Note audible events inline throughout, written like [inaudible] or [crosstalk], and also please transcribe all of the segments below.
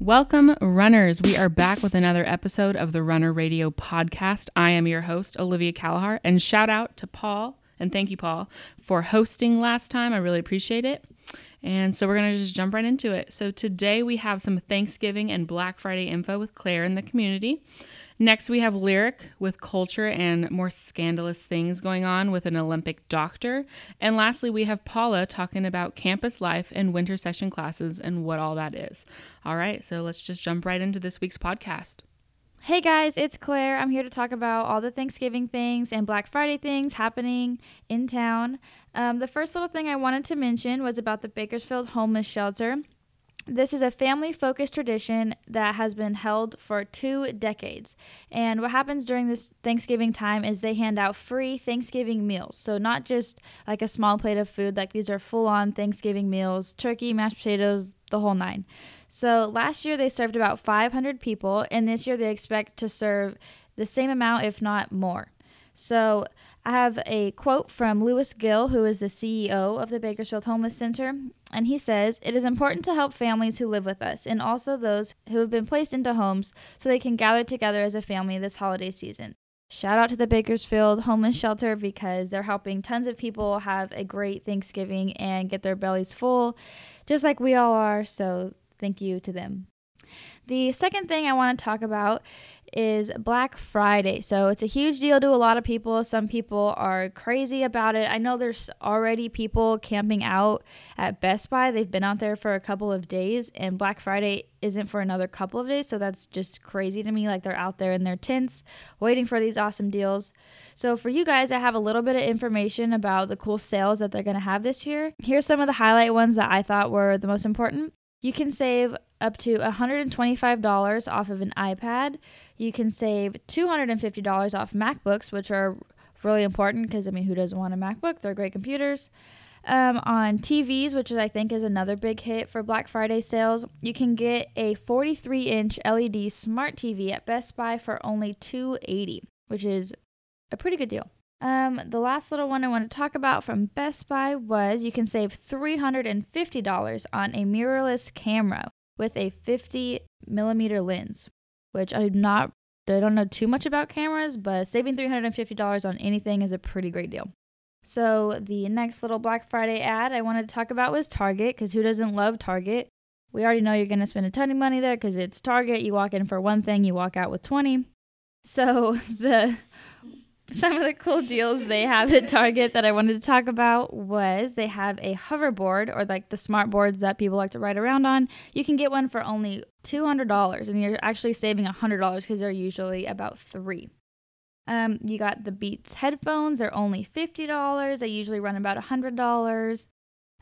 Welcome, runners. We are back with another episode of the Runner Radio podcast. I am your host, Olivia Callahar, and shout out to Paul, and thank you, Paul, for hosting last time. I really appreciate it. And so we're going to just jump right into it. So today we have some Thanksgiving and Black Friday info with Claire in the community. Next, we have Lyric with culture and more scandalous things going on with an Olympic doctor. And lastly, we have Paula talking about campus life and winter session classes and what all that is. All right, so let's just jump right into this week's podcast. Hey guys, it's Claire. I'm here to talk about all the Thanksgiving things and Black Friday things happening in town. Um, the first little thing I wanted to mention was about the Bakersfield Homeless Shelter. This is a family focused tradition that has been held for two decades. And what happens during this Thanksgiving time is they hand out free Thanksgiving meals. So, not just like a small plate of food, like these are full on Thanksgiving meals turkey, mashed potatoes, the whole nine. So, last year they served about 500 people, and this year they expect to serve the same amount, if not more. So, I have a quote from Louis Gill, who is the CEO of the Bakersfield Homeless Center, and he says, It is important to help families who live with us and also those who have been placed into homes so they can gather together as a family this holiday season. Shout out to the Bakersfield Homeless Shelter because they're helping tons of people have a great Thanksgiving and get their bellies full, just like we all are. So, thank you to them. The second thing I want to talk about is Black Friday. So it's a huge deal to a lot of people. Some people are crazy about it. I know there's already people camping out at Best Buy. They've been out there for a couple of days, and Black Friday isn't for another couple of days. So that's just crazy to me. Like they're out there in their tents waiting for these awesome deals. So for you guys, I have a little bit of information about the cool sales that they're going to have this year. Here's some of the highlight ones that I thought were the most important. You can save up to $125 off of an iPad. You can save $250 off MacBooks, which are really important because, I mean, who doesn't want a MacBook? They're great computers. Um, on TVs, which I think is another big hit for Black Friday sales, you can get a 43 inch LED smart TV at Best Buy for only 280, which is a pretty good deal. Um, the last little one I want to talk about from Best Buy was you can save $350 on a mirrorless camera with a 50 millimeter lens, which I'm not, I don't know too much about cameras, but saving $350 on anything is a pretty great deal. So the next little Black Friday ad I wanted to talk about was Target, because who doesn't love Target? We already know you're going to spend a ton of money there because it's Target. You walk in for one thing, you walk out with 20. So [laughs] the some of the cool deals they have at Target that I wanted to talk about was they have a hoverboard or like the smart boards that people like to ride around on. You can get one for only $200 and you're actually saving $100 because they're usually about 3. Um, you got the Beats headphones, they're only $50. They usually run about $100.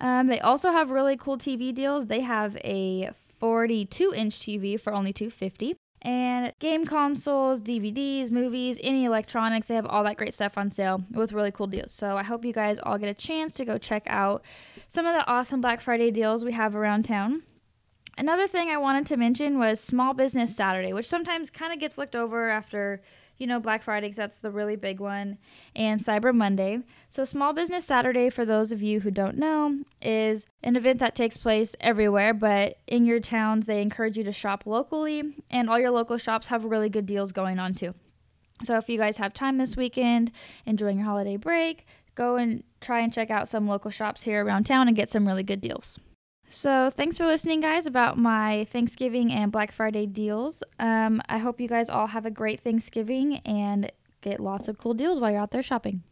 Um, they also have really cool TV deals. They have a 42 inch TV for only 250 and game consoles, DVDs, movies, any electronics. They have all that great stuff on sale with really cool deals. So I hope you guys all get a chance to go check out some of the awesome Black Friday deals we have around town. Another thing I wanted to mention was Small Business Saturday, which sometimes kind of gets looked over after you know, Black Friday, because that's the really big one, and Cyber Monday. So, Small Business Saturday, for those of you who don't know, is an event that takes place everywhere, but in your towns, they encourage you to shop locally, and all your local shops have really good deals going on too. So, if you guys have time this weekend, enjoying your holiday break, go and try and check out some local shops here around town and get some really good deals. So, thanks for listening, guys, about my Thanksgiving and Black Friday deals. Um, I hope you guys all have a great Thanksgiving and get lots of cool deals while you're out there shopping.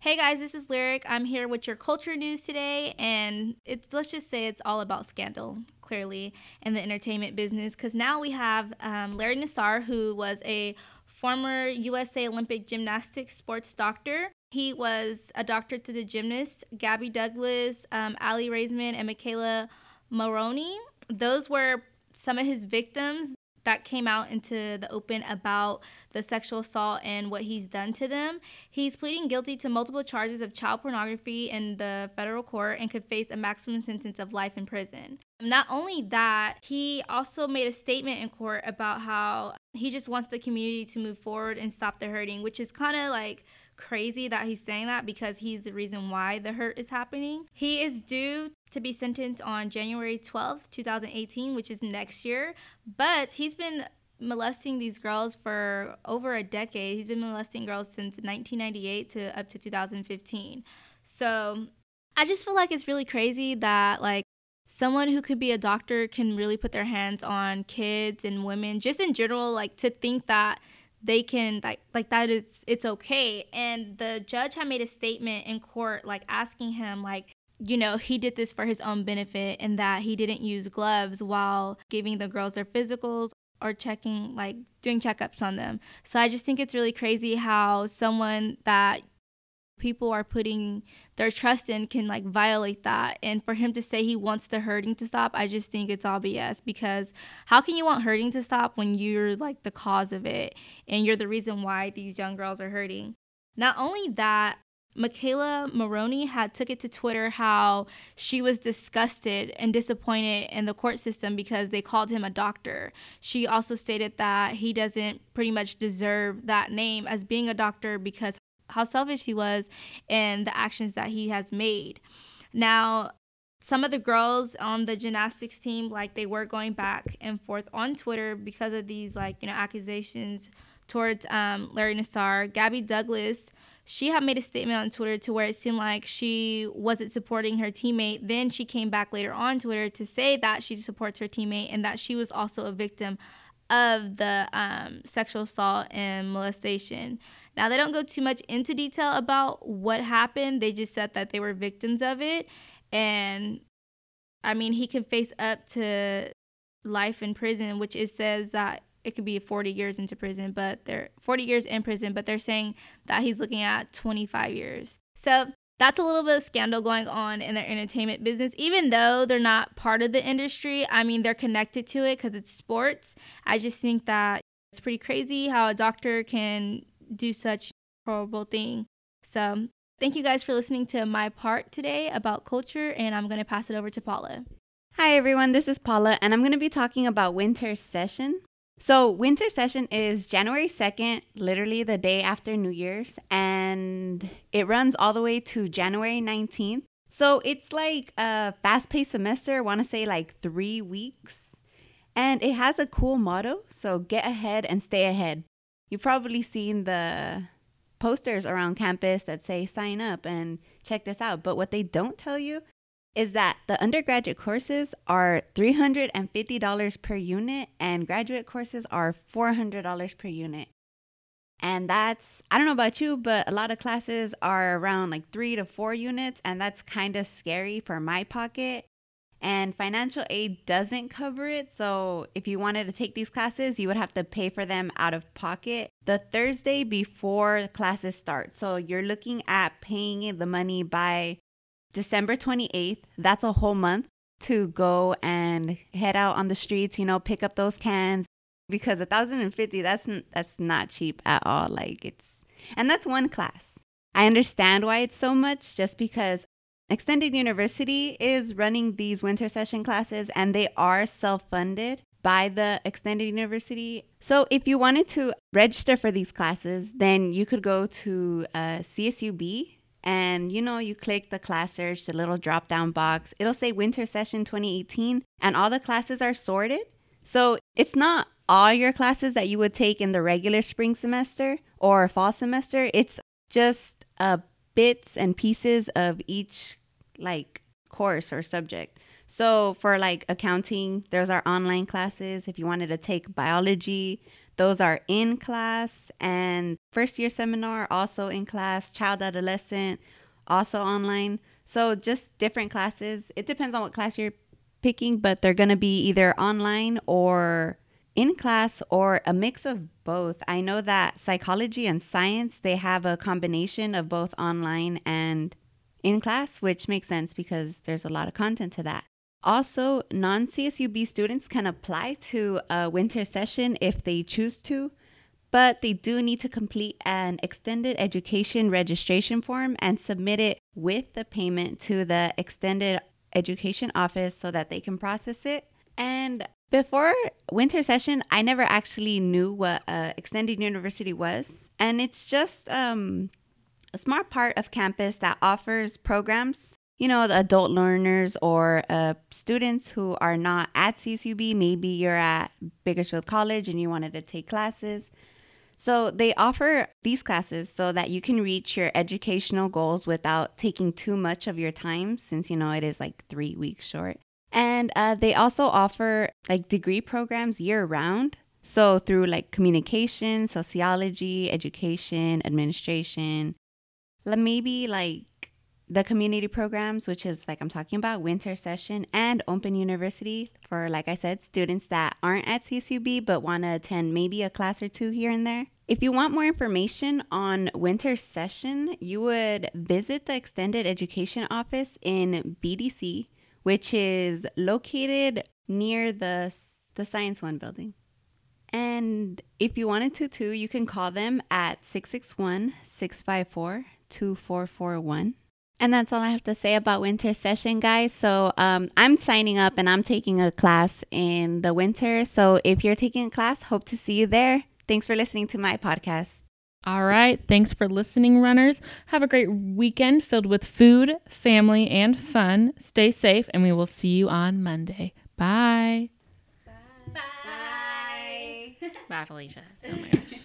Hey guys, this is Lyric. I'm here with your culture news today, and it's let's just say it's all about scandal, clearly, in the entertainment business. Because now we have um, Larry Nassar, who was a former USA Olympic gymnastics sports doctor he was a doctor to the gymnasts, Gabby Douglas, um, Aly Raisman, and McKayla Maroney. Those were some of his victims that came out into the open about the sexual assault and what he's done to them. He's pleading guilty to multiple charges of child pornography in the federal court and could face a maximum sentence of life in prison. Not only that, he also made a statement in court about how he just wants the community to move forward and stop the hurting, which is kind of like crazy that he's saying that because he's the reason why the hurt is happening. He is due to be sentenced on January 12th, 2018, which is next year, but he's been molesting these girls for over a decade. He's been molesting girls since 1998 to up to 2015. So I just feel like it's really crazy that, like, someone who could be a doctor can really put their hands on kids and women just in general like to think that they can like like that it's it's okay. And the judge had made a statement in court like asking him like you know he did this for his own benefit and that he didn't use gloves while giving the girls their physicals or checking like doing checkups on them. So i just think it's really crazy how someone that people are putting their trust in can like violate that. And for him to say he wants the hurting to stop, I just think it's all BS because how can you want hurting to stop when you're like the cause of it and you're the reason why these young girls are hurting? Not only that, McKayla Maroney had took it to Twitter how she was disgusted and disappointed in the court system because they called him a doctor. She also stated that he doesn't pretty much deserve that name as being a doctor because how selfish he was and the actions that he has made. Now, some of the girls on the gymnastics team, like they were going back and forth on Twitter because of these like you know accusations towards um, Larry Nassar. Gabby Douglas, she had made a statement on Twitter to where it seemed like she wasn't supporting her teammate. Then she came back later on Twitter to say that she supports her teammate and that she was also a victim of the um, sexual assault and molestation. Now, they don't go too much into detail about what happened. They just said that they were victims of it. And I mean, he can face up to life in prison, which it says that it could be 40 years into prison, but they're 40 years in prison, but they're saying that he's looking at 25 years. So that's a little bit of scandal going on in their entertainment business, even though they're not part of the industry. I mean, they're connected to it because it's sports. I just think that it's pretty crazy how a doctor can do such horrible thing. So thank you guys for listening to my part today about culture, and I'm going to pass it over to Paula. Hi, everyone. This is Paula, and I'm going to be talking about winter session. So, winter session is January 2nd, literally the day after New Year's, and it runs all the way to January 19th. So, it's like a fast paced semester, I want to say like three weeks. And it has a cool motto. So, get ahead and stay ahead. You've probably seen the posters around campus that say sign up and check this out. But what they don't tell you is that the undergraduate courses are $350 per unit and graduate courses are $400 per unit. And that's, I don't know about you, but a lot of classes are around like three to four units, and that's kind of scary for my pocket and financial aid doesn't cover it. So if you wanted to take these classes, you would have to pay for them out of pocket the Thursday before classes start. So you're looking at paying the money by December 28th. That's a whole month to go and head out on the streets, you know, pick up those cans because 1050 that's that's not cheap at all. Like it's and that's one class. I understand why it's so much just because Extended University is running these winter session classes and they are self funded by the Extended University. So if you wanted to register for these classes, then you could go to uh, CSUB and you know you click the class search the little drop down box. It'll say winter session 2018 and all the classes are sorted. So it's not all your classes that you would take in the regular spring semester or fall semester. It's just uh, bits and pieces of each like course or subject. So for like accounting, there's our online classes. If you wanted to take biology, those are in class and first year seminar also in class, child adolescent also online. So just different classes. It depends on what class you're picking, but they're going to be either online or in class or a mix of both. I know that psychology and science, they have a combination of both online and in class, which makes sense because there's a lot of content to that. Also, non CSUB students can apply to a winter session if they choose to, but they do need to complete an extended education registration form and submit it with the payment to the extended education office so that they can process it. And before winter session, I never actually knew what uh, extended university was, and it's just um, a smart part of campus that offers programs you know, the adult learners or uh, students who are not at CSUB. Maybe you're at Bakersfield College and you wanted to take classes. So they offer these classes so that you can reach your educational goals without taking too much of your time, since you know it is like three weeks short. And uh, they also offer like degree programs year round. So through like communication, sociology, education, administration, maybe like the community programs, which is like I'm talking about, winter session and open university for, like I said, students that aren't at CSUB but want to attend maybe a class or two here and there. If you want more information on winter session, you would visit the extended education office in BDC, which is located near the the Science One building. And if you wanted to too, you can call them at 661 654 2441. And that's all I have to say about winter session, guys. So um, I'm signing up and I'm taking a class in the winter. So if you're taking a class, hope to see you there. Thanks for listening to my podcast. All right. Thanks for listening, runners. Have a great weekend filled with food, family, and fun. Stay safe, and we will see you on Monday. Bye. Bye. Bye, Felicia. [laughs] Oh my gosh.